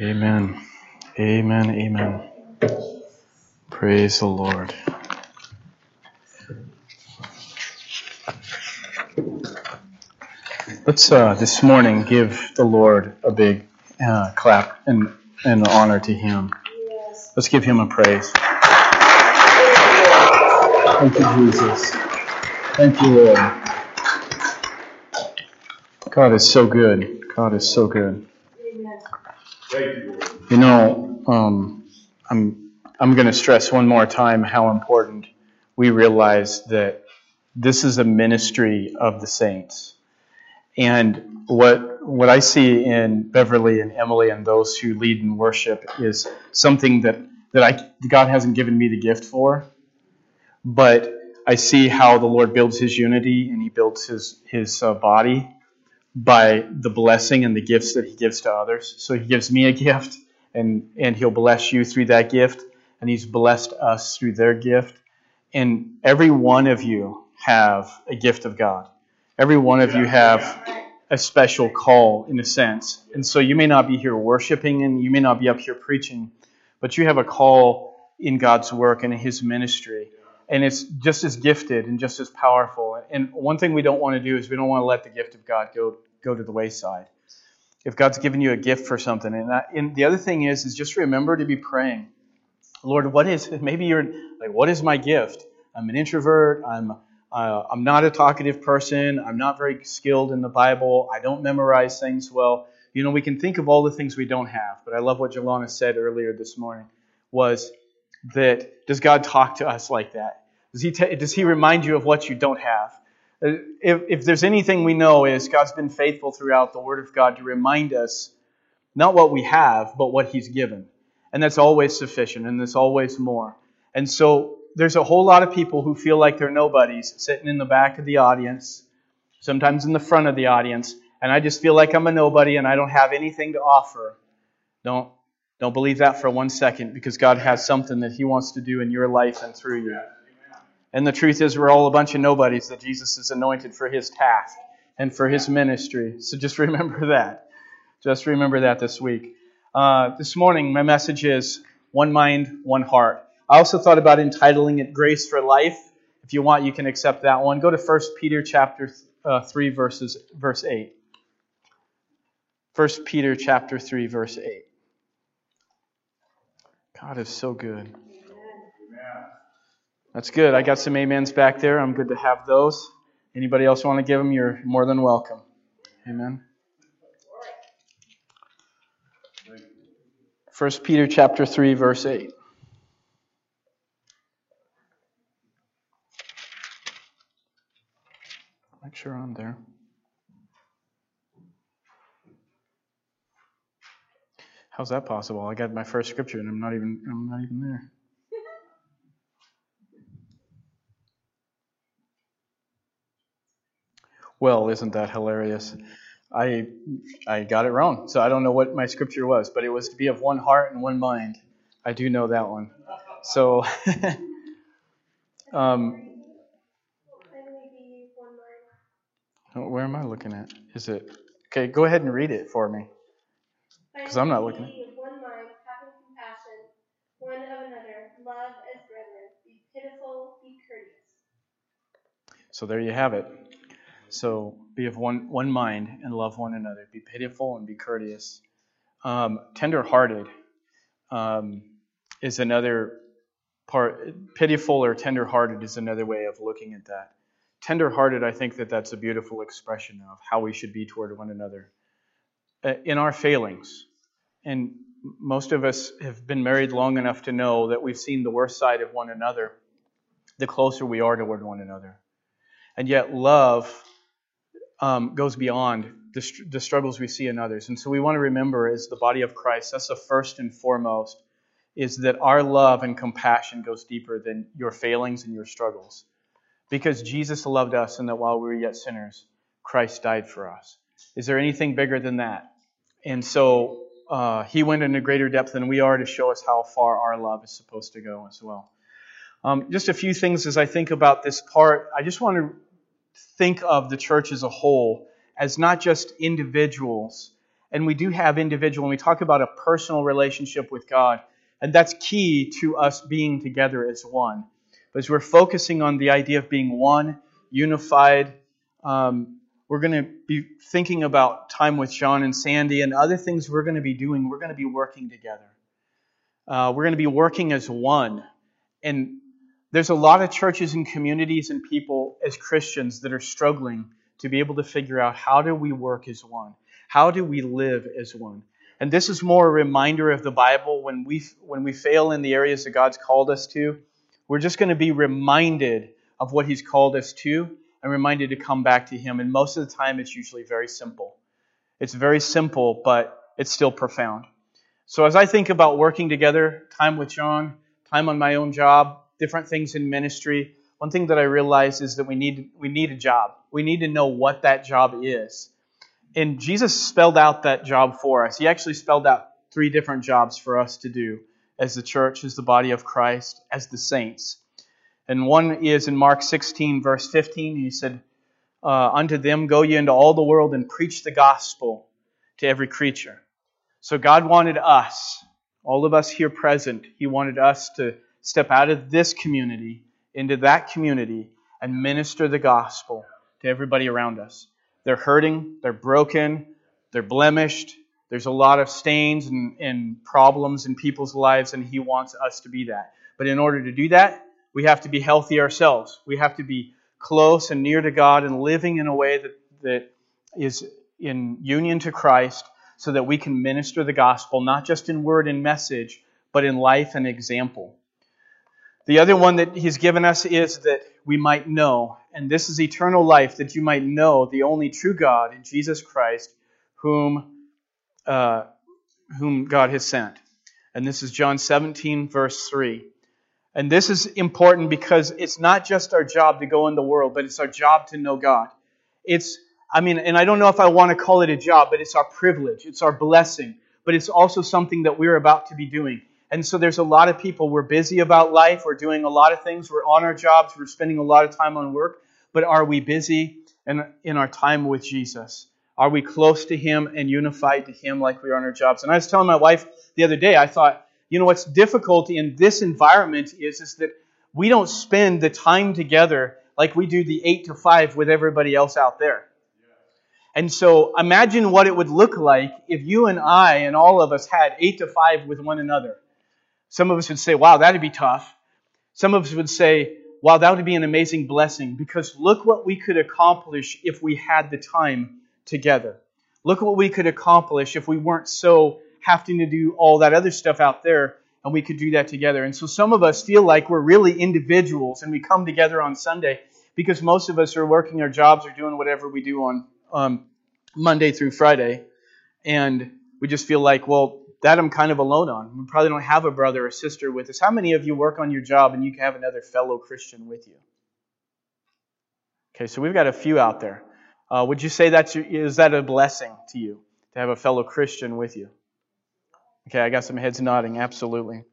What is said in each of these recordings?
Amen. Amen. Amen. Praise the Lord. Let's uh, this morning give the Lord a big uh, clap and, and honor to Him. Let's give Him a praise. Thank you, Jesus. Thank you, Lord. God is so good. God is so good. You know, um, I'm I'm going to stress one more time how important we realize that this is a ministry of the saints. And what what I see in Beverly and Emily and those who lead in worship is something that that I God hasn't given me the gift for, but I see how the Lord builds His unity and He builds His His uh, body by the blessing and the gifts that He gives to others. So He gives me a gift, and and He'll bless you through that gift, and He's blessed us through their gift, and every one of you have a gift of God every one of you have a special call in a sense. And so you may not be here worshiping and you may not be up here preaching, but you have a call in God's work and in His ministry. And it's just as gifted and just as powerful. And one thing we don't want to do is we don't want to let the gift of God go, go to the wayside. If God's given you a gift for something, and, that, and the other thing is, is just remember to be praying. Lord, what is, maybe you're like, what is my gift? I'm an introvert. I'm uh, I'm not a talkative person. I'm not very skilled in the Bible. I don't memorize things well. You know, we can think of all the things we don't have, but I love what Jelana said earlier this morning was that does God talk to us like that? Does he, does he remind you of what you don't have? Uh, if, if there's anything we know is God's been faithful throughout the Word of God to remind us not what we have, but what He's given. And that's always sufficient, and there's always more. And so there's a whole lot of people who feel like they're nobodies sitting in the back of the audience, sometimes in the front of the audience, and I just feel like I'm a nobody and I don't have anything to offer. Don't don't believe that for one second because God has something that He wants to do in your life and through you. And the truth is, we're all a bunch of nobodies that Jesus is anointed for His task and for His ministry. So just remember that. Just remember that this week. Uh, this morning, my message is one mind, one heart. I also thought about entitling it Grace for Life. If you want, you can accept that one. Go to 1 Peter chapter uh, 3 verses verse 8. 1 Peter chapter 3 verse 8. God is so good. That's good. I got some amens back there. I'm good to have those. Anybody else want to give them? You're more than welcome. Amen. 1 Peter chapter 3 verse 8. Make sure I'm there. How's that possible? I got my first scripture and I'm not even I'm not even there. Well, isn't that hilarious? I I got it wrong. So I don't know what my scripture was, but it was to be of one heart and one mind. I do know that one. So um, Oh, where am I looking at? Is it okay? Go ahead and read it for me, because I'm not looking at. One mind, having compassion, one of another, love as brethren, be pitiful, be courteous. So there you have it. So be of one one mind and love one another. Be pitiful and be courteous. Um, tender-hearted um, is another part. Pitiful or tender-hearted is another way of looking at that tenderhearted, I think that that's a beautiful expression of how we should be toward one another. Uh, in our failings, and most of us have been married long enough to know that we've seen the worst side of one another, the closer we are toward one another. And yet, love um, goes beyond the, the struggles we see in others. And so, we want to remember, as the body of Christ, that's the first and foremost, is that our love and compassion goes deeper than your failings and your struggles because Jesus loved us and that while we were yet sinners, Christ died for us. Is there anything bigger than that? And so uh, he went into greater depth than we are to show us how far our love is supposed to go as well. Um, just a few things as I think about this part. I just want to think of the church as a whole as not just individuals and we do have individual, and we talk about a personal relationship with God, and that's key to us being together as one. But as we're focusing on the idea of being one, unified, um, we're going to be thinking about time with John and Sandy and other things we're going to be doing. We're going to be working together. Uh, we're going to be working as one. And there's a lot of churches and communities and people as Christians that are struggling to be able to figure out how do we work as one? How do we live as one? And this is more a reminder of the Bible when we when we fail in the areas that God's called us to, we're just going to be reminded of what he's called us to and reminded to come back to him. And most of the time it's usually very simple. It's very simple, but it's still profound. So as I think about working together, time with John, time on my own job, different things in ministry, one thing that I realize is that we need we need a job. We need to know what that job is. And Jesus spelled out that job for us. He actually spelled out three different jobs for us to do as the church, as the body of Christ, as the saints. And one is in Mark 16, verse 15. He said, uh, Unto them go ye into all the world and preach the gospel to every creature. So God wanted us, all of us here present, He wanted us to step out of this community into that community and minister the gospel to everybody around us. They're hurting, they're broken, they're blemished. There's a lot of stains and, and problems in people's lives, and He wants us to be that. But in order to do that, we have to be healthy ourselves. We have to be close and near to God and living in a way that, that is in union to Christ so that we can minister the gospel, not just in word and message, but in life and example. The other one that he's given us is that we might know, and this is eternal life, that you might know the only true God in Jesus Christ, whom, uh, whom God has sent. And this is John 17, verse 3. And this is important because it's not just our job to go in the world, but it's our job to know God. It's I mean, and I don't know if I want to call it a job, but it's our privilege, it's our blessing, but it's also something that we're about to be doing. And so there's a lot of people, we're busy about life, we're doing a lot of things, we're on our jobs, we're spending a lot of time on work, but are we busy in, in our time with Jesus? Are we close to Him and unified to Him like we are on our jobs? And I was telling my wife the other day, I thought, you know, what's difficult in this environment is, is that we don't spend the time together like we do the 8 to 5 with everybody else out there. And so imagine what it would look like if you and I and all of us had eight to five with one another. Some of us would say, wow, that'd be tough. Some of us would say, wow, that would be an amazing blessing because look what we could accomplish if we had the time together. Look what we could accomplish if we weren't so having to do all that other stuff out there and we could do that together. And so some of us feel like we're really individuals and we come together on Sunday because most of us are working our jobs or doing whatever we do on um, Monday through Friday, and we just feel like, well, that I'm kind of alone on. We probably don't have a brother or sister with us. How many of you work on your job and you have another fellow Christian with you? Okay, so we've got a few out there. Uh, would you say that's your, is that a blessing to you to have a fellow Christian with you? Okay, I got some heads nodding. Absolutely.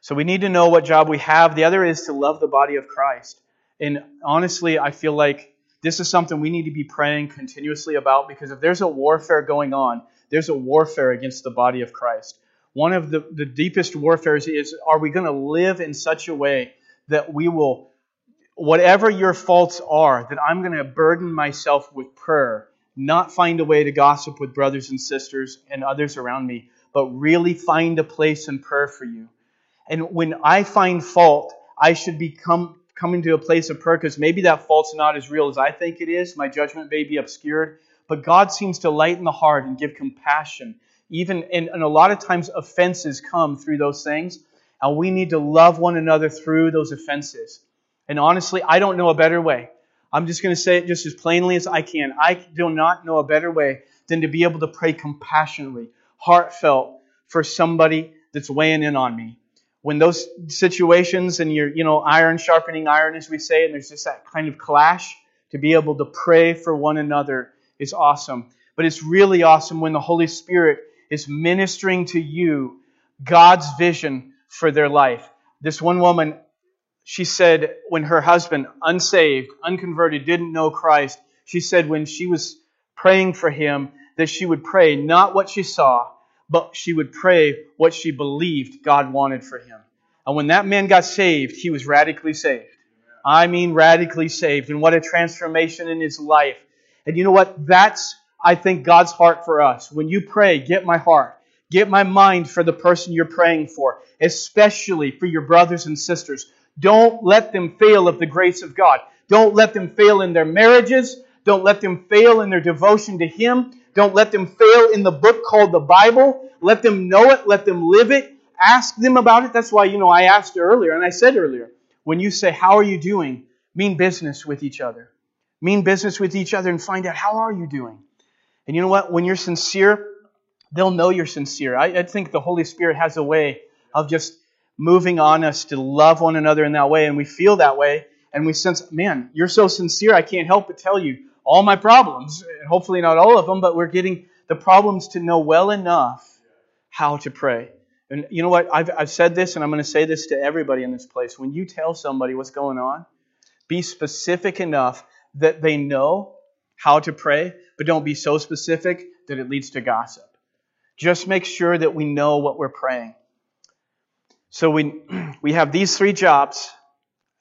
So we need to know what job we have. The other is to love the body of Christ. And honestly, I feel like this is something we need to be praying continuously about because if there's a warfare going on, there's a warfare against the body of Christ. One of the, the deepest warfares is are we going to live in such a way that we will, whatever your faults are, that I'm going to burden myself with prayer, not find a way to gossip with brothers and sisters and others around me, but really find a place in prayer for you. And when I find fault, I should become coming to a place of prayer because maybe that fault's not as real as I think it is. My judgment may be obscured. But God seems to lighten the heart and give compassion. Even and, and a lot of times offenses come through those things. And we need to love one another through those offenses. And honestly, I don't know a better way. I'm just going to say it just as plainly as I can. I do not know a better way than to be able to pray compassionately, heartfelt for somebody that's weighing in on me when those situations and you're, you know, iron sharpening iron, as we say, and there's just that kind of clash, to be able to pray for one another is awesome. But it's really awesome when the Holy Spirit is ministering to you God's vision for their life. This one woman, she said when her husband, unsaved, unconverted, didn't know Christ, she said when she was praying for him, that she would pray not what she saw, but she would pray what she believed God wanted for him. And when that man got saved, he was radically saved. I mean, radically saved. And what a transformation in his life. And you know what? That's, I think, God's heart for us. When you pray, get my heart. Get my mind for the person you're praying for, especially for your brothers and sisters. Don't let them fail of the grace of God. Don't let them fail in their marriages. Don't let them fail in their devotion to Him. Don't let them fail in the book called the Bible. Let them know it. Let them live it. Ask them about it. That's why, you know, I asked earlier, and I said earlier, when you say, How are you doing? mean business with each other. Mean business with each other and find out, How are you doing? And you know what? When you're sincere, they'll know you're sincere. I, I think the Holy Spirit has a way of just moving on us to love one another in that way, and we feel that way, and we sense, man, you're so sincere, I can't help but tell you all my problems. Hopefully, not all of them, but we're getting the problems to know well enough how to pray. And you know what? I've, I've said this, and I'm going to say this to everybody in this place. When you tell somebody what's going on, be specific enough that they know how to pray, but don't be so specific that it leads to gossip. Just make sure that we know what we're praying. So we, we have these three jobs.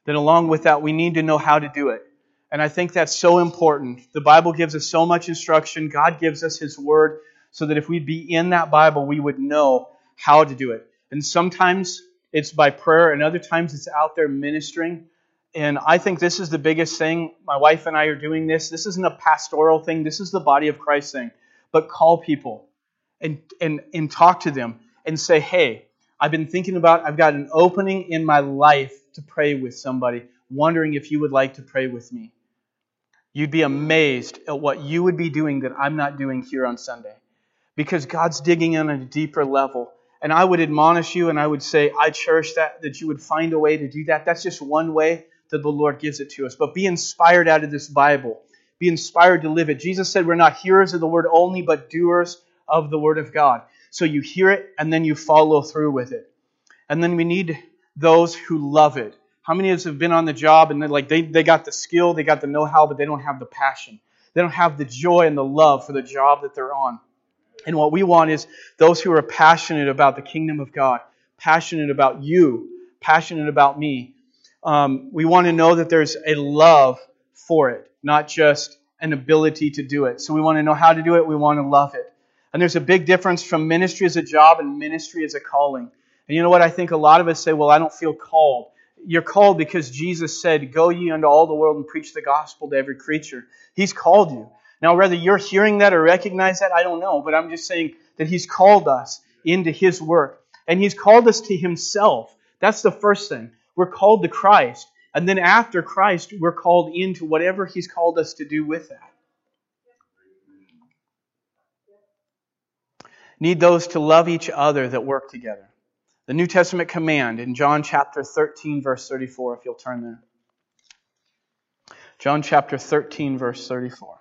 Then, along with that, we need to know how to do it. And I think that's so important. The Bible gives us so much instruction. God gives us His Word so that if we'd be in that Bible, we would know how to do it. And sometimes it's by prayer, and other times it's out there ministering. And I think this is the biggest thing. My wife and I are doing this. This isn't a pastoral thing, this is the body of Christ thing. But call people and, and, and talk to them and say, hey, I've been thinking about, I've got an opening in my life to pray with somebody, wondering if you would like to pray with me. You'd be amazed at what you would be doing that I'm not doing here on Sunday. Because God's digging in on a deeper level. And I would admonish you and I would say, I cherish that, that you would find a way to do that. That's just one way that the Lord gives it to us. But be inspired out of this Bible. Be inspired to live it. Jesus said we're not hearers of the word only, but doers of the word of God. So you hear it and then you follow through with it. And then we need those who love it. How many of us have been on the job and like they, they got the skill, they got the know-how, but they don't have the passion. They don't have the joy and the love for the job that they're on. And what we want is those who are passionate about the kingdom of God, passionate about you, passionate about me. Um, we want to know that there's a love for it, not just an ability to do it. So we want to know how to do it. We want to love it. And there's a big difference from ministry as a job and ministry as a calling. And you know what? I think a lot of us say, well, I don't feel called. You're called because Jesus said, Go ye unto all the world and preach the gospel to every creature. He's called you. Now, whether you're hearing that or recognize that, I don't know, but I'm just saying that He's called us into His work. And He's called us to Himself. That's the first thing. We're called to Christ. And then after Christ, we're called into whatever He's called us to do with that. Need those to love each other that work together. The New Testament command in John chapter 13, verse 34, if you'll turn there. John chapter 13, verse 34.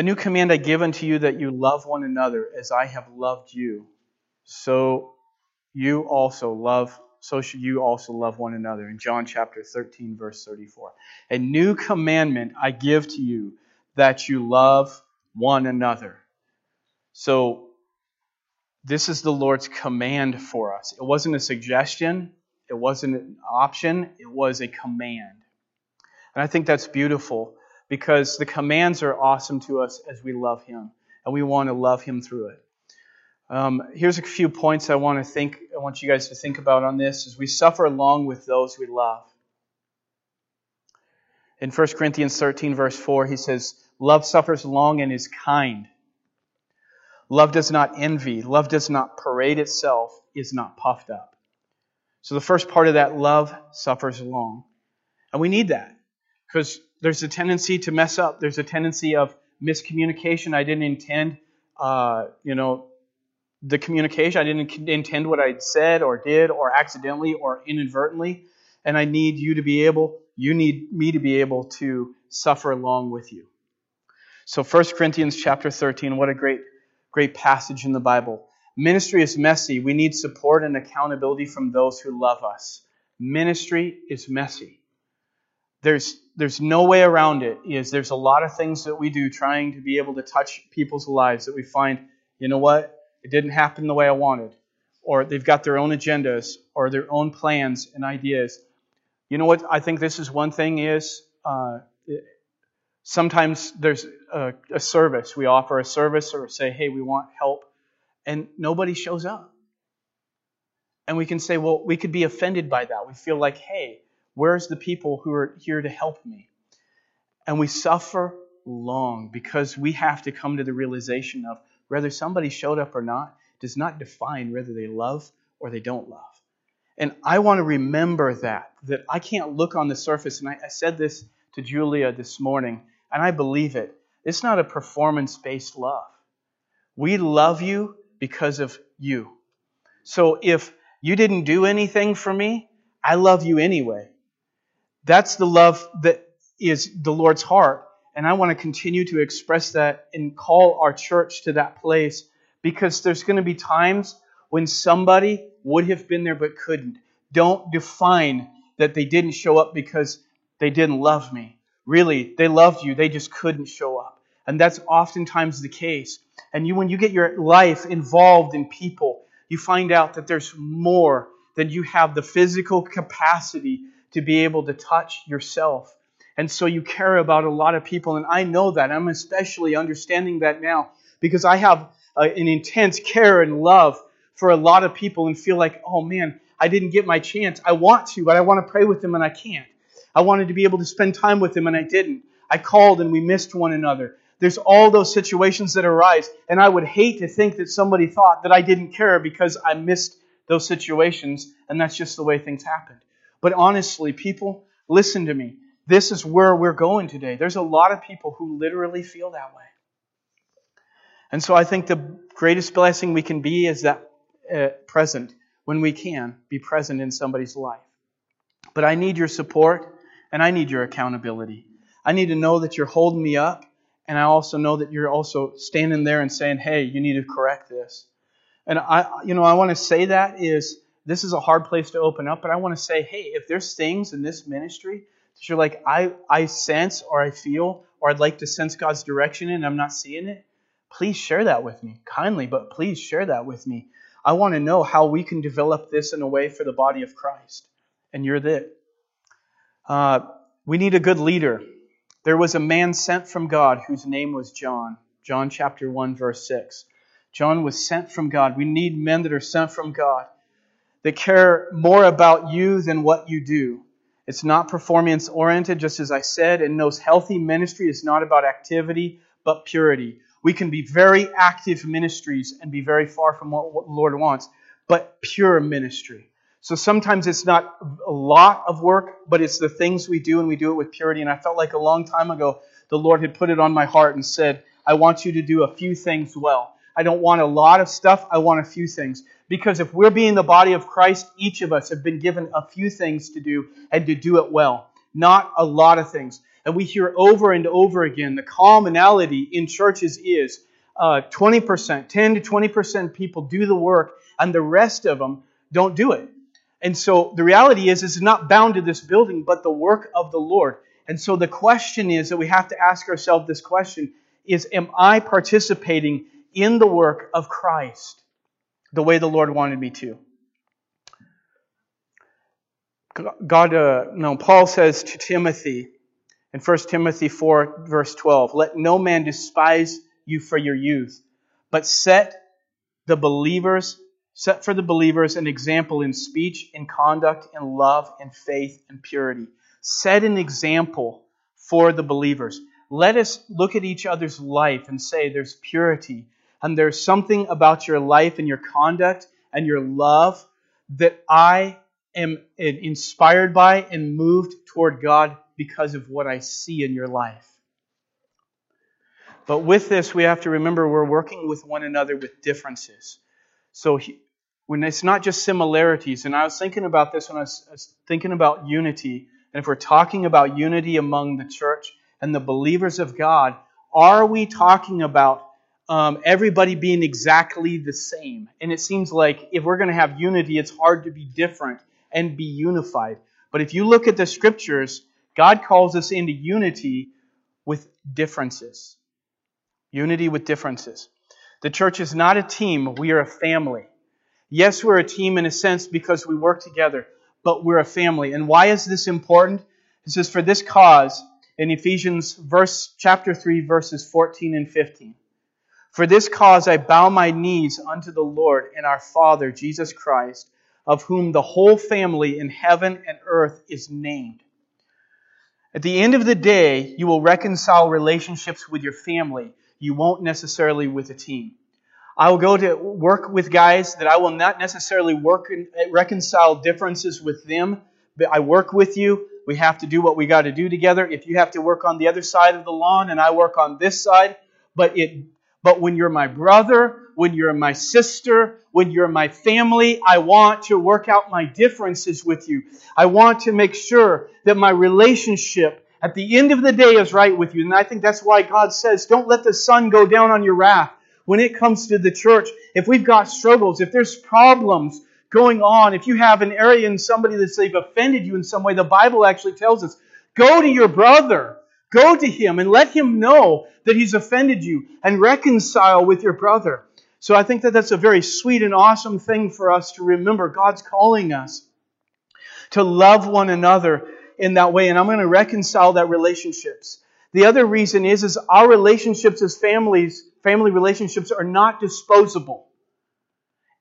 A new command I give unto you that you love one another as I have loved you. So you also love so should you also love one another. In John chapter 13, verse 34. A new commandment I give to you that you love one another. So, this is the Lord's command for us. It wasn't a suggestion, it wasn't an option, it was a command. And I think that's beautiful because the commands are awesome to us as we love Him, and we want to love Him through it. Um, here's a few points I want to think. I want you guys to think about on this as we suffer along with those we love. In 1 Corinthians 13, verse 4, he says, Love suffers long and is kind. Love does not envy. Love does not parade itself, is not puffed up. So the first part of that, love suffers long. And we need that because there's a tendency to mess up. There's a tendency of miscommunication. I didn't intend, uh, you know, the communication. I didn't intend what I said or did or accidentally or inadvertently. And I need you to be able, you need me to be able to suffer along with you. So 1 Corinthians chapter 13, what a great, great passage in the Bible. Ministry is messy. We need support and accountability from those who love us. Ministry is messy. There's, there's no way around it. Is there's a lot of things that we do trying to be able to touch people's lives that we find, you know what, it didn't happen the way I wanted, or they've got their own agendas or their own plans and ideas. You know what? I think this is one thing is uh, sometimes there's a, a service. We offer a service or say, hey, we want help and nobody shows up. And we can say, well, we could be offended by that. We feel like, hey, where's the people who are here to help me? And we suffer long because we have to come to the realization of whether somebody showed up or not does not define whether they love or they don't love. And I want to remember that, that I can't look on the surface. And I, I said this to Julia this morning, and I believe it. It's not a performance based love. We love you because of you. So if you didn't do anything for me, I love you anyway. That's the love that is the Lord's heart. And I want to continue to express that and call our church to that place because there's going to be times when somebody would have been there but couldn't. Don't define that they didn't show up because they didn't love me. Really, they loved you, they just couldn't show up. And that's oftentimes the case. And you, when you get your life involved in people, you find out that there's more than you have the physical capacity to be able to touch yourself. And so you care about a lot of people. And I know that. I'm especially understanding that now because I have uh, an intense care and love for a lot of people and feel like, oh man, I didn't get my chance. I want to, but I want to pray with them and I can't. I wanted to be able to spend time with them and I didn't. I called and we missed one another. There's all those situations that arise. And I would hate to think that somebody thought that I didn't care because I missed those situations, and that's just the way things happened. But honestly, people, listen to me. This is where we're going today. There's a lot of people who literally feel that way. And so I think the greatest blessing we can be is that uh, present when we can be present in somebody's life. But I need your support and I need your accountability. I need to know that you're holding me up and I also know that you're also standing there and saying, "Hey, you need to correct this." And I, you know, I want to say that is this is a hard place to open up, but I want to say, hey, if there's things in this ministry that you're like, I, I sense or I feel or I'd like to sense God's direction and I'm not seeing it, please share that with me kindly, but please share that with me. I want to know how we can develop this in a way for the body of Christ, and you're that. Uh, we need a good leader. There was a man sent from God whose name was John. John chapter 1, verse 6. John was sent from God. We need men that are sent from God that care more about you than what you do. It's not performance oriented, just as I said, and knows healthy ministry is not about activity, but purity. We can be very active ministries and be very far from what the Lord wants, but pure ministry. So sometimes it's not a lot of work, but it's the things we do and we do it with purity. And I felt like a long time ago, the Lord had put it on my heart and said, I want you to do a few things well. I don't want a lot of stuff, I want a few things. Because if we're being the body of Christ, each of us have been given a few things to do and to do it well, not a lot of things. And we hear over and over again the commonality in churches is uh, 20%, 10 to 20% people do the work, and the rest of them don't do it. And so the reality is, it's not bound to this building, but the work of the Lord. And so the question is that we have to ask ourselves this question is, am I participating in the work of Christ the way the Lord wanted me to? God, uh, no, Paul says to Timothy in 1 Timothy 4, verse 12, let no man despise you for your youth, but set the believers set for the believers an example in speech, in conduct, in love, in faith, and purity. Set an example for the believers. Let us look at each other's life and say there's purity, and there's something about your life and your conduct and your love that I am inspired by and moved toward God because of what I see in your life. But with this, we have to remember we're working with one another with differences. So when it's not just similarities. And I was thinking about this when I was, thinking about unity. And if we're talking about unity among the church and the believers of God, are we talking about um, everybody being exactly the same. And it seems like if we're going to have unity, it's hard to be different and be unified. But if you look at the scriptures, God calls us into unity with differences. Unity with differences. The church is not a team, we are a family. Yes, we're a team in a sense because we work together, but we're a family. And why is this important? It says, For this cause, in Ephesians verse chapter 3, verses 14 and 15. For this cause I bow my knees unto the Lord and our Father, Jesus Christ, of whom the whole family in heaven and earth is named. At the end of the day, you will reconcile relationships with your family. You won't necessarily with a team. I will go to work with guys that I will not necessarily work and reconcile differences with them, but I work with you. We have to do what we got to do together. If you have to work on the other side of the lawn and I work on this side, but it but when you're my brother, when you're my sister, when you're my family, I want to work out my differences with you. I want to make sure that my relationship at the end of the day is right with you. And I think that's why God says, don't let the sun go down on your wrath. When it comes to the church, if we've got struggles, if there's problems going on, if you have an area in somebody that's they've offended you in some way, the Bible actually tells us, go to your brother Go to him and let him know that he's offended you and reconcile with your brother. So I think that that's a very sweet and awesome thing for us to remember. God's calling us to love one another in that way, and I'm going to reconcile that relationships. The other reason is, is our relationships as families, family relationships are not disposable.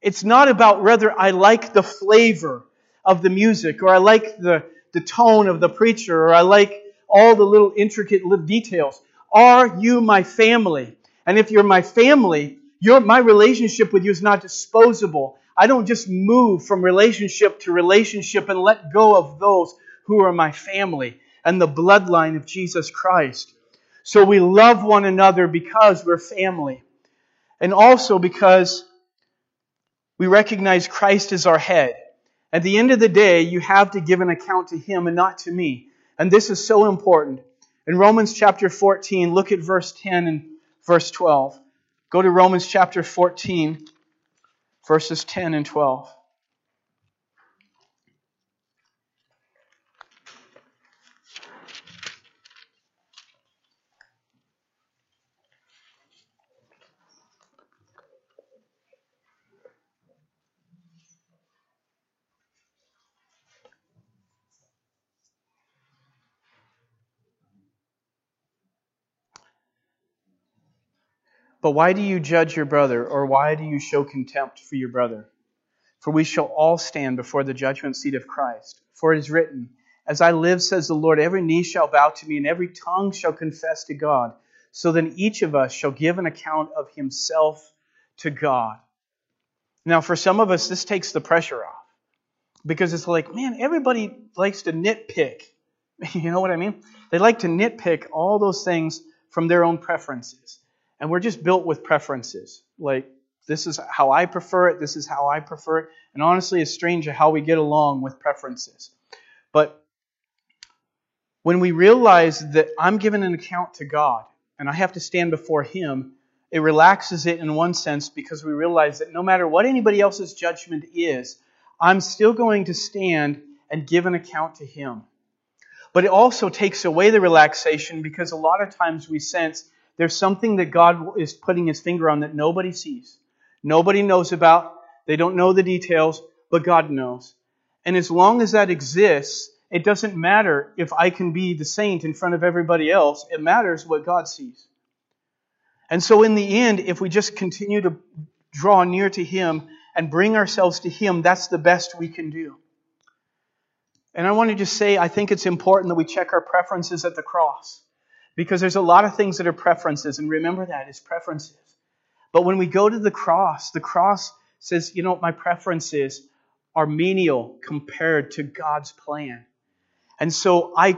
It's not about whether I like the flavor of the music, or I like the, the tone of the preacher, or I like all the little intricate little details. Are you my family? And if you're my family, your, my relationship with you is not disposable. I don't just move from relationship to relationship and let go of those who are my family and the bloodline of Jesus Christ. So we love one another because we're family. And also because we recognize Christ as our head. At the end of the day, you have to give an account to Him and not to me. And this is so important. In Romans chapter 14, look at verse 10 and verse 12. Go to Romans chapter 14, verses 10 and 12. But why do you judge your brother, or why do you show contempt for your brother? For we shall all stand before the judgment seat of Christ. For it is written, As I live, says the Lord, every knee shall bow to me, and every tongue shall confess to God. So then each of us shall give an account of himself to God. Now, for some of us, this takes the pressure off. Because it's like, man, everybody likes to nitpick. You know what I mean? They like to nitpick all those things from their own preferences. And we're just built with preferences. Like, this is how I prefer it, this is how I prefer it. And honestly, it's strange how we get along with preferences. But when we realize that I'm given an account to God and I have to stand before Him, it relaxes it in one sense because we realize that no matter what anybody else's judgment is, I'm still going to stand and give an account to Him. But it also takes away the relaxation because a lot of times we sense there's something that God is putting his finger on that nobody sees. Nobody knows about. They don't know the details, but God knows. And as long as that exists, it doesn't matter if I can be the saint in front of everybody else. It matters what God sees. And so, in the end, if we just continue to draw near to Him and bring ourselves to Him, that's the best we can do. And I want to just say, I think it's important that we check our preferences at the cross. Because there's a lot of things that are preferences, and remember that is preferences. But when we go to the cross, the cross says, you know, my preferences are menial compared to God's plan. And so I,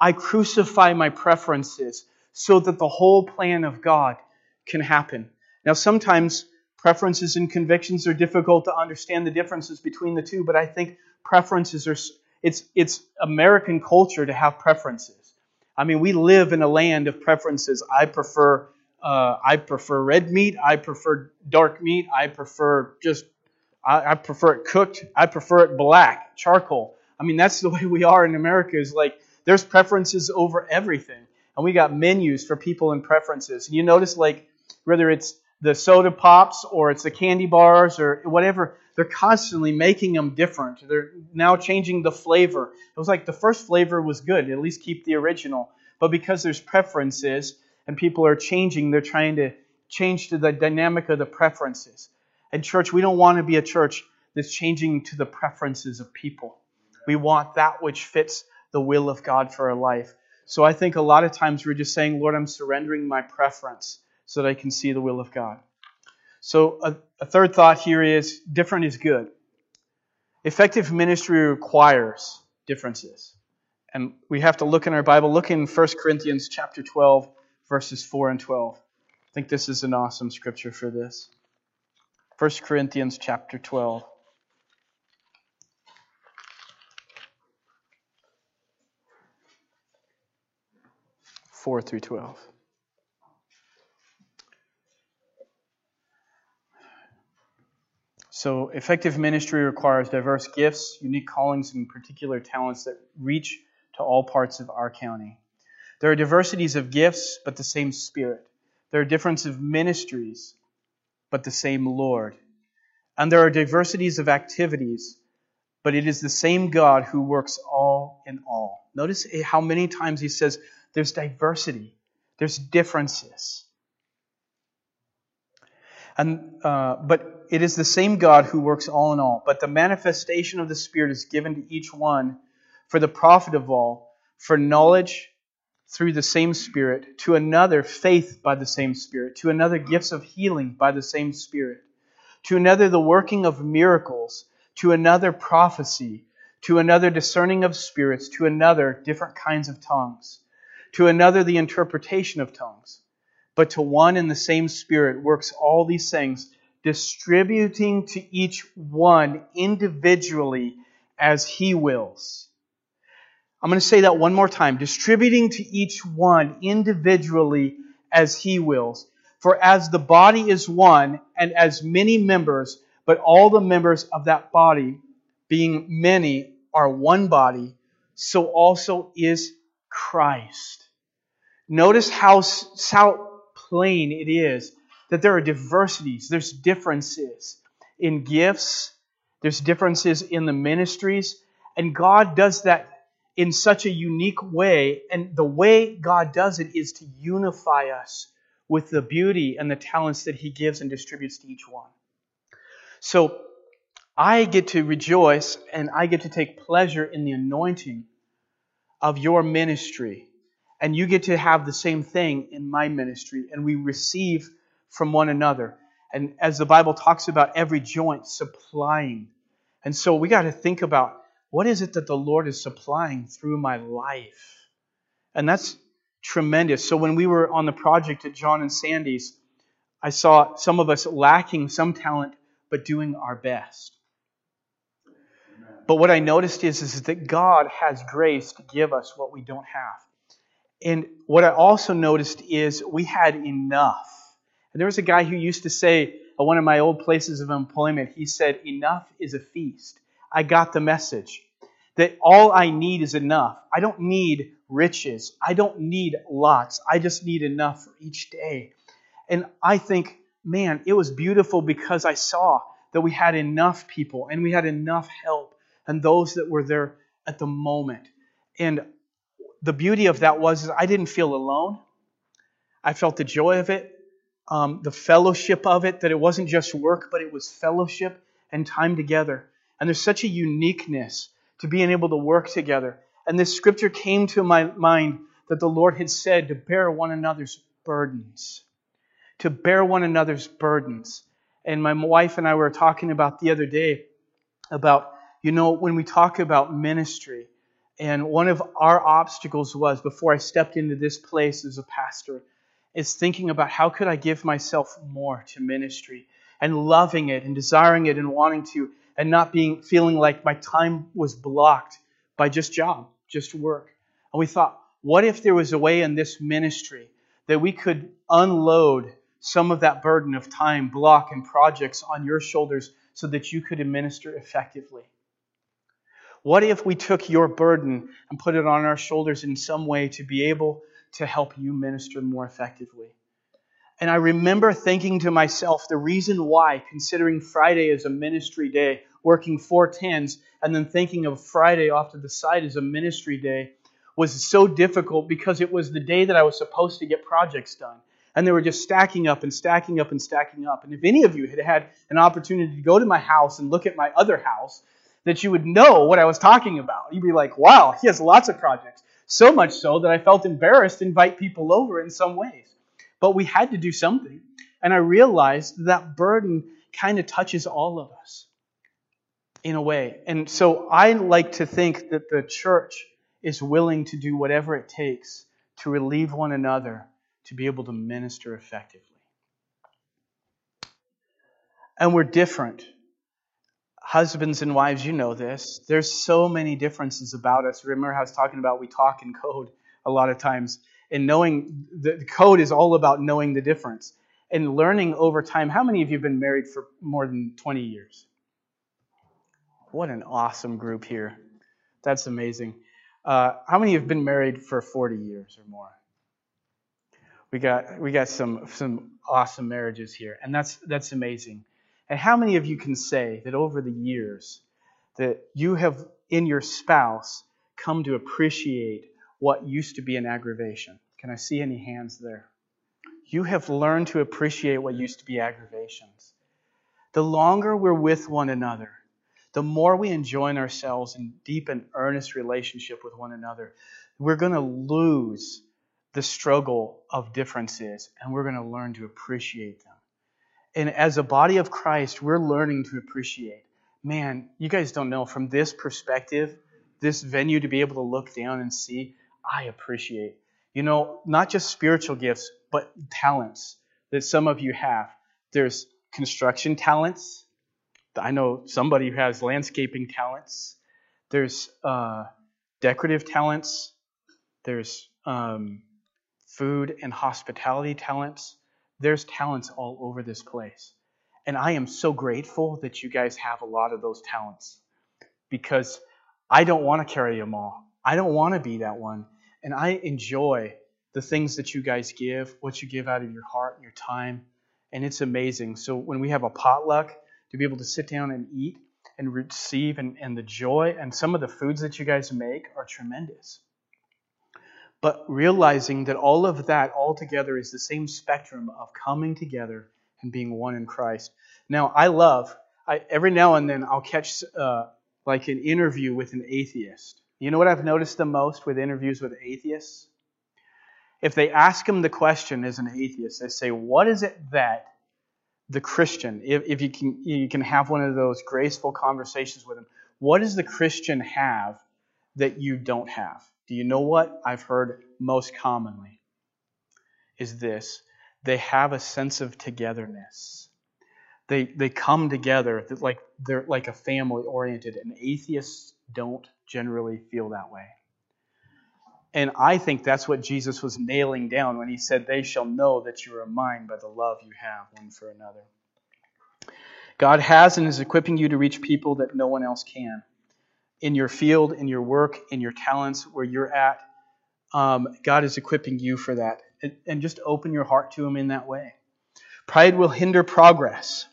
I crucify my preferences so that the whole plan of God can happen. Now, sometimes preferences and convictions are difficult to understand the differences between the two, but I think preferences are, it's, it's American culture to have preferences. I mean, we live in a land of preferences. I prefer uh, I prefer red meat. I prefer dark meat. I prefer just, I, I prefer it cooked. I prefer it black, charcoal. I mean, that's the way we are in America. Is like there's preferences over everything, and we got menus for people and preferences. And you notice, like whether it's the soda pops or it's the candy bars or whatever, they're constantly making them different. They're now changing the flavor. It was like the first flavor was good, at least keep the original. But because there's preferences and people are changing, they're trying to change to the dynamic of the preferences. And church, we don't want to be a church that's changing to the preferences of people. We want that which fits the will of God for our life. So I think a lot of times we're just saying, Lord, I'm surrendering my preference so that I can see the will of God. So, a, a third thought here is different is good. Effective ministry requires differences. And we have to look in our Bible, look in 1 Corinthians chapter 12, verses 4 and 12. I think this is an awesome scripture for this. 1 Corinthians chapter 12. 4 through 12. So, effective ministry requires diverse gifts, unique callings, and particular talents that reach to all parts of our county. There are diversities of gifts, but the same Spirit. There are differences of ministries, but the same Lord. And there are diversities of activities, but it is the same God who works all in all. Notice how many times he says there's diversity, there's differences. And, uh, but it is the same God who works all in all. But the manifestation of the Spirit is given to each one for the profit of all, for knowledge through the same Spirit, to another faith by the same Spirit, to another gifts of healing by the same Spirit, to another the working of miracles, to another prophecy, to another discerning of spirits, to another different kinds of tongues, to another the interpretation of tongues. But to one and the same Spirit works all these things distributing to each one individually as he wills. I'm going to say that one more time. Distributing to each one individually as he wills. For as the body is one and as many members, but all the members of that body, being many, are one body, so also is Christ. Notice how, how plain it is that there are diversities, there's differences in gifts, there's differences in the ministries, and God does that in such a unique way. And the way God does it is to unify us with the beauty and the talents that He gives and distributes to each one. So I get to rejoice and I get to take pleasure in the anointing of your ministry. And you get to have the same thing in my ministry. And we receive from one another. And as the Bible talks about every joint supplying. And so we got to think about what is it that the Lord is supplying through my life? And that's tremendous. So when we were on the project at John and Sandy's, I saw some of us lacking some talent, but doing our best. But what I noticed is, is that God has grace to give us what we don't have. And what I also noticed is we had enough. And there was a guy who used to say at one of my old places of employment, he said, Enough is a feast. I got the message that all I need is enough. I don't need riches. I don't need lots. I just need enough for each day. And I think, man, it was beautiful because I saw that we had enough people and we had enough help and those that were there at the moment. And the beauty of that was I didn't feel alone. I felt the joy of it um, the fellowship of it, that it wasn't just work, but it was fellowship and time together. And there's such a uniqueness to being able to work together. And this scripture came to my mind that the Lord had said to bear one another's burdens. To bear one another's burdens. And my wife and I were talking about the other day about, you know, when we talk about ministry, and one of our obstacles was before I stepped into this place as a pastor is thinking about how could I give myself more to ministry and loving it and desiring it and wanting to and not being feeling like my time was blocked by just job, just work. And we thought, what if there was a way in this ministry that we could unload some of that burden of time, block, and projects on your shoulders so that you could administer effectively? What if we took your burden and put it on our shoulders in some way to be able to help you minister more effectively? And I remember thinking to myself the reason why, considering Friday as a ministry day, working four tens, and then thinking of Friday off to the side as a ministry day, was so difficult because it was the day that I was supposed to get projects done. And they were just stacking up and stacking up and stacking up. And if any of you had had an opportunity to go to my house and look at my other house, that you would know what I was talking about. You'd be like, wow, he has lots of projects. So much so that I felt embarrassed to invite people over in some ways. But we had to do something. And I realized that burden kind of touches all of us in a way. And so I like to think that the church is willing to do whatever it takes to relieve one another to be able to minister effectively. And we're different husbands and wives, you know this. There's so many differences about us. Remember, I was talking about we talk in code a lot of times. And knowing the code is all about knowing the difference and learning over time. How many of you have been married for more than 20 years? What an awesome group here. That's amazing. Uh, how many have been married for 40 years or more? We got we got some some awesome marriages here, and that's that's amazing. And how many of you can say that over the years that you have in your spouse come to appreciate what used to be an aggravation? Can I see any hands there? You have learned to appreciate what used to be aggravations. The longer we're with one another, the more we enjoy ourselves in deep and earnest relationship with one another, we're going to lose the struggle of differences and we're going to learn to appreciate them. And as a body of Christ, we're learning to appreciate. Man, you guys don't know from this perspective, this venue to be able to look down and see, I appreciate. You know, not just spiritual gifts, but talents that some of you have. There's construction talents. I know somebody who has landscaping talents. There's uh, decorative talents. There's um, food and hospitality talents. There's talents all over this place. And I am so grateful that you guys have a lot of those talents because I don't want to carry them all. I don't want to be that one. And I enjoy the things that you guys give, what you give out of your heart and your time. And it's amazing. So when we have a potluck, to be able to sit down and eat and receive and, and the joy and some of the foods that you guys make are tremendous but realizing that all of that all together is the same spectrum of coming together and being one in Christ. Now, I love, I, every now and then I'll catch uh, like an interview with an atheist. You know what I've noticed the most with interviews with atheists? If they ask them the question as an atheist, they say, What is it that the Christian, if, if you, can, you can have one of those graceful conversations with him, what does the Christian have that you don't have? Do you know what I've heard most commonly? Is this they have a sense of togetherness. They, they come together like they're like a family oriented, and atheists don't generally feel that way. And I think that's what Jesus was nailing down when he said, They shall know that you are mine by the love you have one for another. God has and is equipping you to reach people that no one else can in your field, in your work, in your talents, where you're at. Um, God is equipping you for that. And, and just open your heart to Him in that way. Pride will hinder progress.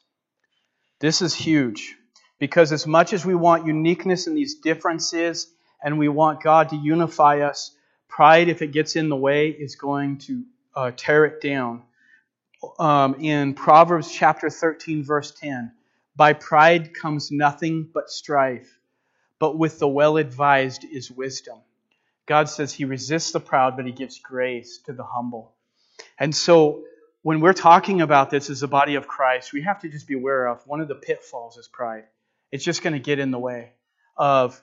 This is huge because, as much as we want uniqueness in these differences and we want God to unify us, pride, if it gets in the way, is going to uh, tear it down. Um, in Proverbs chapter 13, verse 10, by pride comes nothing but strife but with the well advised is wisdom. God says he resists the proud, but he gives grace to the humble. And so, when we're talking about this as a body of Christ, we have to just be aware of one of the pitfalls is pride. It's just going to get in the way of,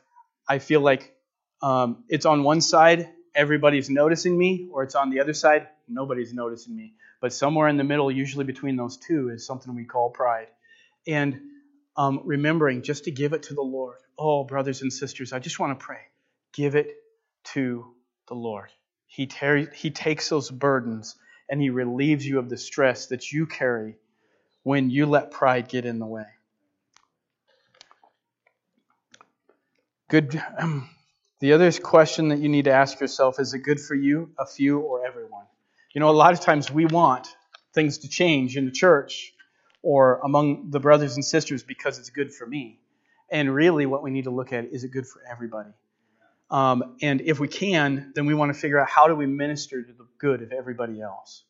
I feel like um, it's on one side, everybody's noticing me, or it's on the other side, nobody's noticing me. But somewhere in the middle, usually between those two, is something we call pride. And um, remembering just to give it to the Lord. Oh, brothers and sisters, I just want to pray. Give it to the Lord. He, tar- he takes those burdens and He relieves you of the stress that you carry when you let pride get in the way. Good. Um, the other question that you need to ask yourself is it good for you, a few, or everyone? You know, a lot of times we want things to change in the church or among the brothers and sisters because it's good for me. And really, what we need to look at is it good for everybody? Um, and if we can, then we want to figure out how do we minister to the good of everybody else.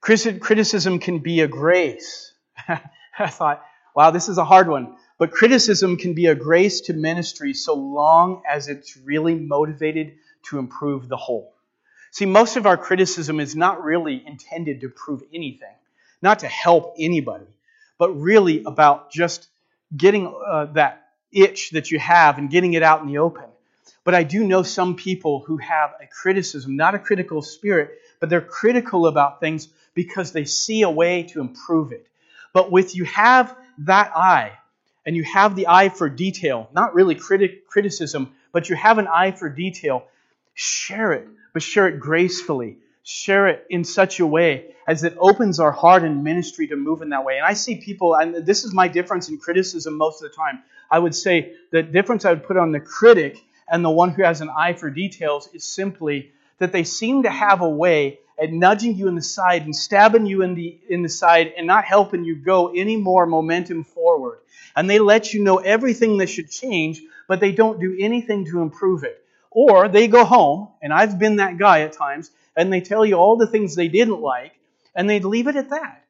Criticism can be a grace. I thought, wow, this is a hard one. But criticism can be a grace to ministry so long as it's really motivated to improve the whole. See, most of our criticism is not really intended to prove anything, not to help anybody, but really about just getting uh, that itch that you have and getting it out in the open. But I do know some people who have a criticism, not a critical spirit, but they're critical about things because they see a way to improve it. But with you have that eye, and you have the eye for detail, not really criti- criticism, but you have an eye for detail, share it but share it gracefully. Share it in such a way as it opens our heart and ministry to move in that way. And I see people, and this is my difference in criticism most of the time. I would say the difference I would put on the critic and the one who has an eye for details is simply that they seem to have a way at nudging you in the side and stabbing you in the in the side and not helping you go any more momentum forward. And they let you know everything that should change, but they don't do anything to improve it. Or they go home, and I've been that guy at times, and they tell you all the things they didn't like, and they leave it at that.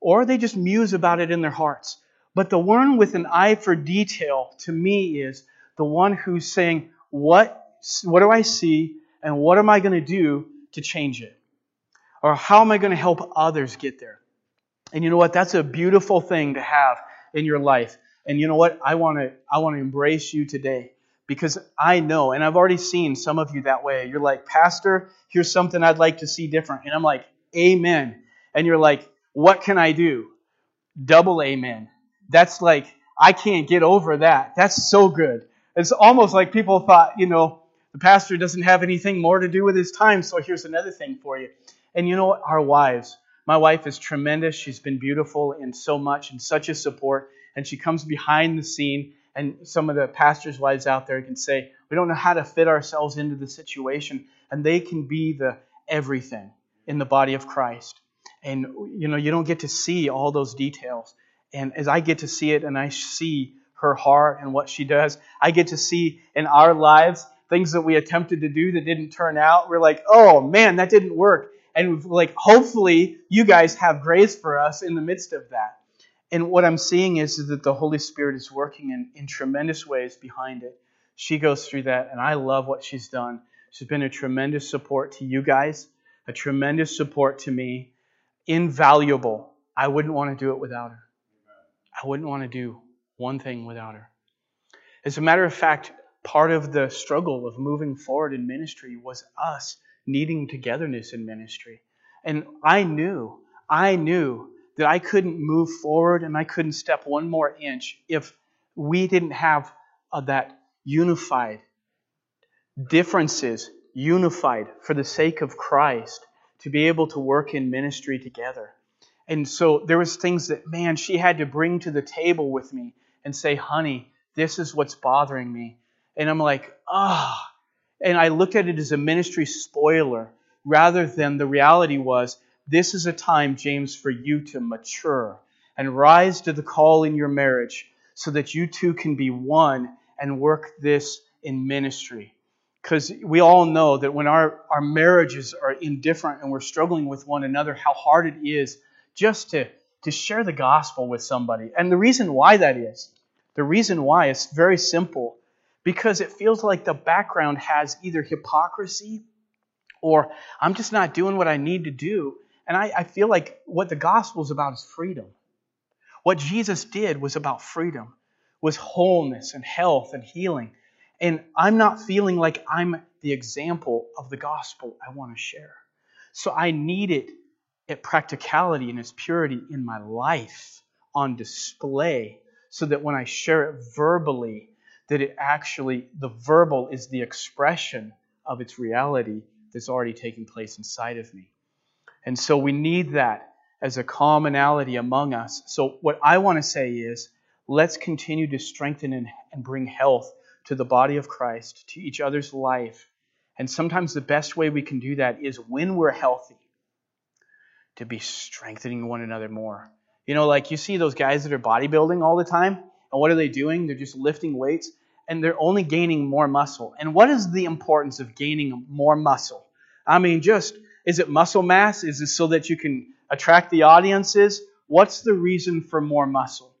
Or they just muse about it in their hearts. But the one with an eye for detail to me is the one who's saying, What, what do I see, and what am I going to do to change it? Or how am I going to help others get there? And you know what? That's a beautiful thing to have in your life. And you know what? I want to I want to embrace you today because I know, and I've already seen some of you that way. You're like, Pastor, here's something I'd like to see different. And I'm like, Amen. And you're like, What can I do? Double amen. That's like, I can't get over that. That's so good. It's almost like people thought, you know, the pastor doesn't have anything more to do with his time, so here's another thing for you. And you know what? Our wives. My wife is tremendous. She's been beautiful in so much and such a support. And she comes behind the scene and some of the pastors' wives out there can say, we don't know how to fit ourselves into the situation, and they can be the everything in the body of Christ. And you know, you don't get to see all those details. And as I get to see it and I see her heart and what she does, I get to see in our lives things that we attempted to do that didn't turn out. We're like, oh man, that didn't work. And like, hopefully, you guys have grace for us in the midst of that. And what I'm seeing is, is that the Holy Spirit is working in, in tremendous ways behind it. She goes through that, and I love what she's done. She's been a tremendous support to you guys, a tremendous support to me, invaluable. I wouldn't want to do it without her. I wouldn't want to do one thing without her. As a matter of fact, part of the struggle of moving forward in ministry was us needing togetherness in ministry. And I knew, I knew that I couldn't move forward and I couldn't step one more inch if we didn't have uh, that unified differences unified for the sake of Christ to be able to work in ministry together. And so there was things that man she had to bring to the table with me and say, "Honey, this is what's bothering me." And I'm like, "Ah." Oh. And I looked at it as a ministry spoiler rather than the reality was this is a time, James, for you to mature and rise to the call in your marriage so that you two can be one and work this in ministry. Because we all know that when our, our marriages are indifferent and we're struggling with one another, how hard it is just to, to share the gospel with somebody. And the reason why that is, the reason why is very simple. Because it feels like the background has either hypocrisy or I'm just not doing what I need to do. And I, I feel like what the gospel is about is freedom. What Jesus did was about freedom, was wholeness and health and healing. And I'm not feeling like I'm the example of the gospel I want to share. So I need it at practicality and its purity in my life on display so that when I share it verbally, that it actually, the verbal is the expression of its reality that's already taking place inside of me. And so we need that as a commonality among us. So, what I want to say is let's continue to strengthen and, and bring health to the body of Christ, to each other's life. And sometimes the best way we can do that is when we're healthy, to be strengthening one another more. You know, like you see those guys that are bodybuilding all the time, and what are they doing? They're just lifting weights, and they're only gaining more muscle. And what is the importance of gaining more muscle? I mean, just is it muscle mass? Is it so that you can attract the audiences? What's the reason for more muscle?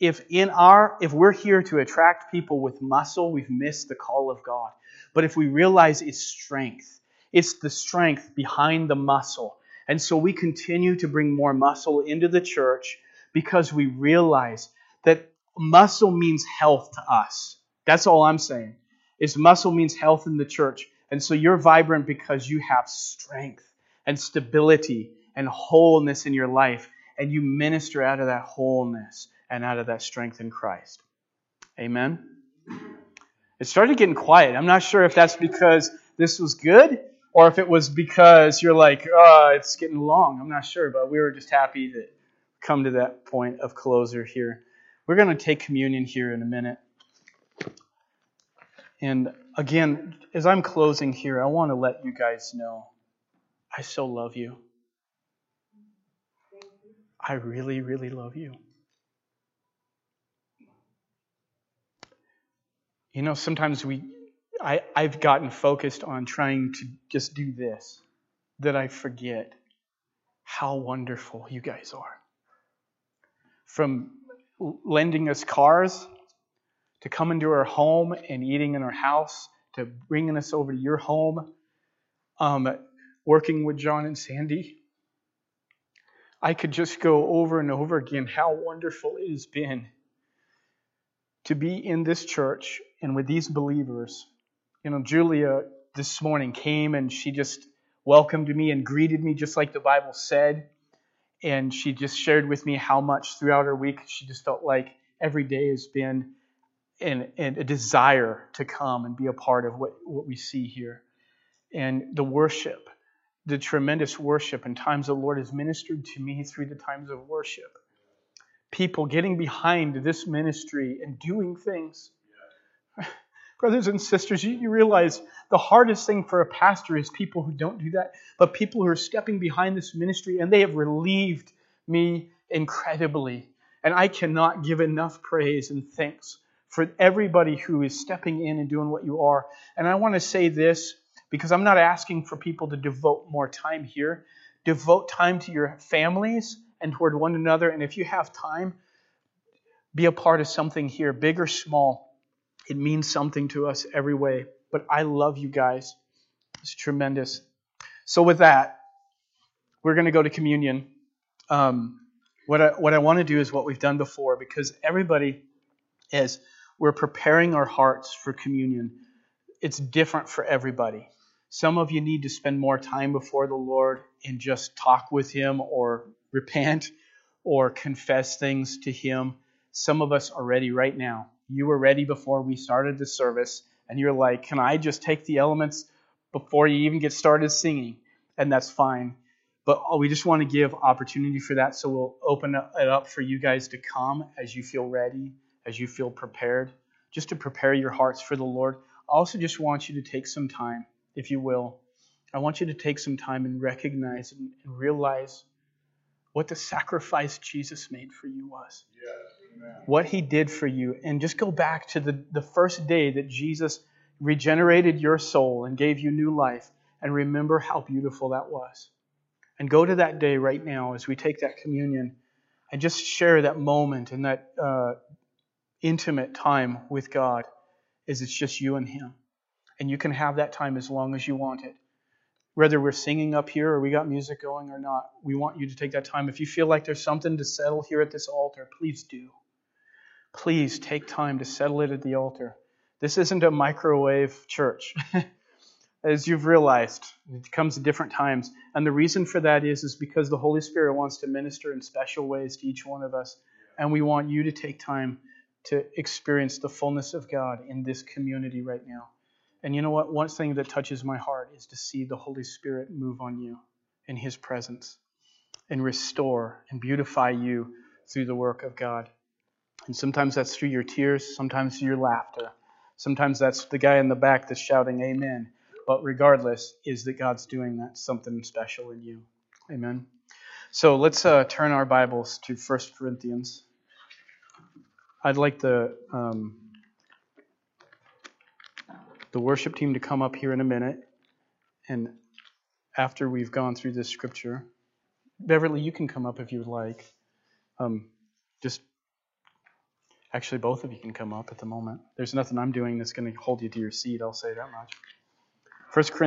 If in our if we're here to attract people with muscle, we've missed the call of God. But if we realize it's strength, it's the strength behind the muscle. And so we continue to bring more muscle into the church because we realize that muscle means health to us. That's all I'm saying. Is muscle means health in the church. And so you're vibrant because you have strength and stability and wholeness in your life, and you minister out of that wholeness and out of that strength in Christ. Amen? It started getting quiet. I'm not sure if that's because this was good or if it was because you're like, oh, it's getting long. I'm not sure, but we were just happy to come to that point of closer here. We're going to take communion here in a minute. And again, as I'm closing here, I want to let you guys know I so love you. I really, really love you. You know, sometimes we, I, I've gotten focused on trying to just do this, that I forget how wonderful you guys are. From lending us cars to come into our home and eating in our house to bringing us over to your home, um, working with John and Sandy. I could just go over and over again how wonderful it has been to be in this church and with these believers. You know, Julia this morning came and she just welcomed me and greeted me just like the Bible said. And she just shared with me how much throughout her week she just felt like every day has been and, and a desire to come and be a part of what, what we see here. And the worship, the tremendous worship and times the Lord has ministered to me through the times of worship. People getting behind this ministry and doing things. Brothers and sisters, you, you realize the hardest thing for a pastor is people who don't do that, but people who are stepping behind this ministry and they have relieved me incredibly. And I cannot give enough praise and thanks for everybody who is stepping in and doing what you are. And I want to say this because I'm not asking for people to devote more time here. Devote time to your families and toward one another. And if you have time, be a part of something here, big or small. It means something to us every way. But I love you guys. It's tremendous. So, with that, we're going to go to communion. Um, what I, what I want to do is what we've done before because everybody is we're preparing our hearts for communion. It's different for everybody. Some of you need to spend more time before the Lord and just talk with Him or repent or confess things to Him. Some of us are ready right now. You were ready before we started the service, and you're like, Can I just take the elements before you even get started singing? And that's fine. But we just want to give opportunity for that, so we'll open it up for you guys to come as you feel ready as you feel prepared, just to prepare your hearts for the Lord. I also just want you to take some time, if you will. I want you to take some time and recognize and, realize what the sacrifice Jesus made for you was. Yes, what he did for you. And just go back to the, the first day that Jesus regenerated your soul and gave you new life and remember how beautiful that was. And go to that day right now as we take that communion and just share that moment and that uh, intimate time with God is it's just you and Him. And you can have that time as long as you want it. Whether we're singing up here or we got music going or not, we want you to take that time. If you feel like there's something to settle here at this altar, please do. Please take time to settle it at the altar. This isn't a microwave church. As you've realized, it comes at different times. And the reason for that is, is because the Holy Spirit wants to minister in special ways to each one of us. And we want you to take time to experience the fullness of God in this community right now. And you know what? One thing that touches my heart is to see the Holy Spirit move on you in His presence and restore and beautify you through the work of God. And sometimes that's through your tears, sometimes through your laughter. Sometimes that's the guy in the back that's shouting amen. But regardless, is that God's doing that something special in you. Amen. So let's uh, turn our Bibles to 1 Corinthians. I'd like the um, the worship team to come up here in a minute, and after we've gone through this scripture, Beverly, you can come up if you would like. Um, just actually, both of you can come up at the moment. There's nothing I'm doing that's going to hold you to your seat. I'll say that much. First Corinthians.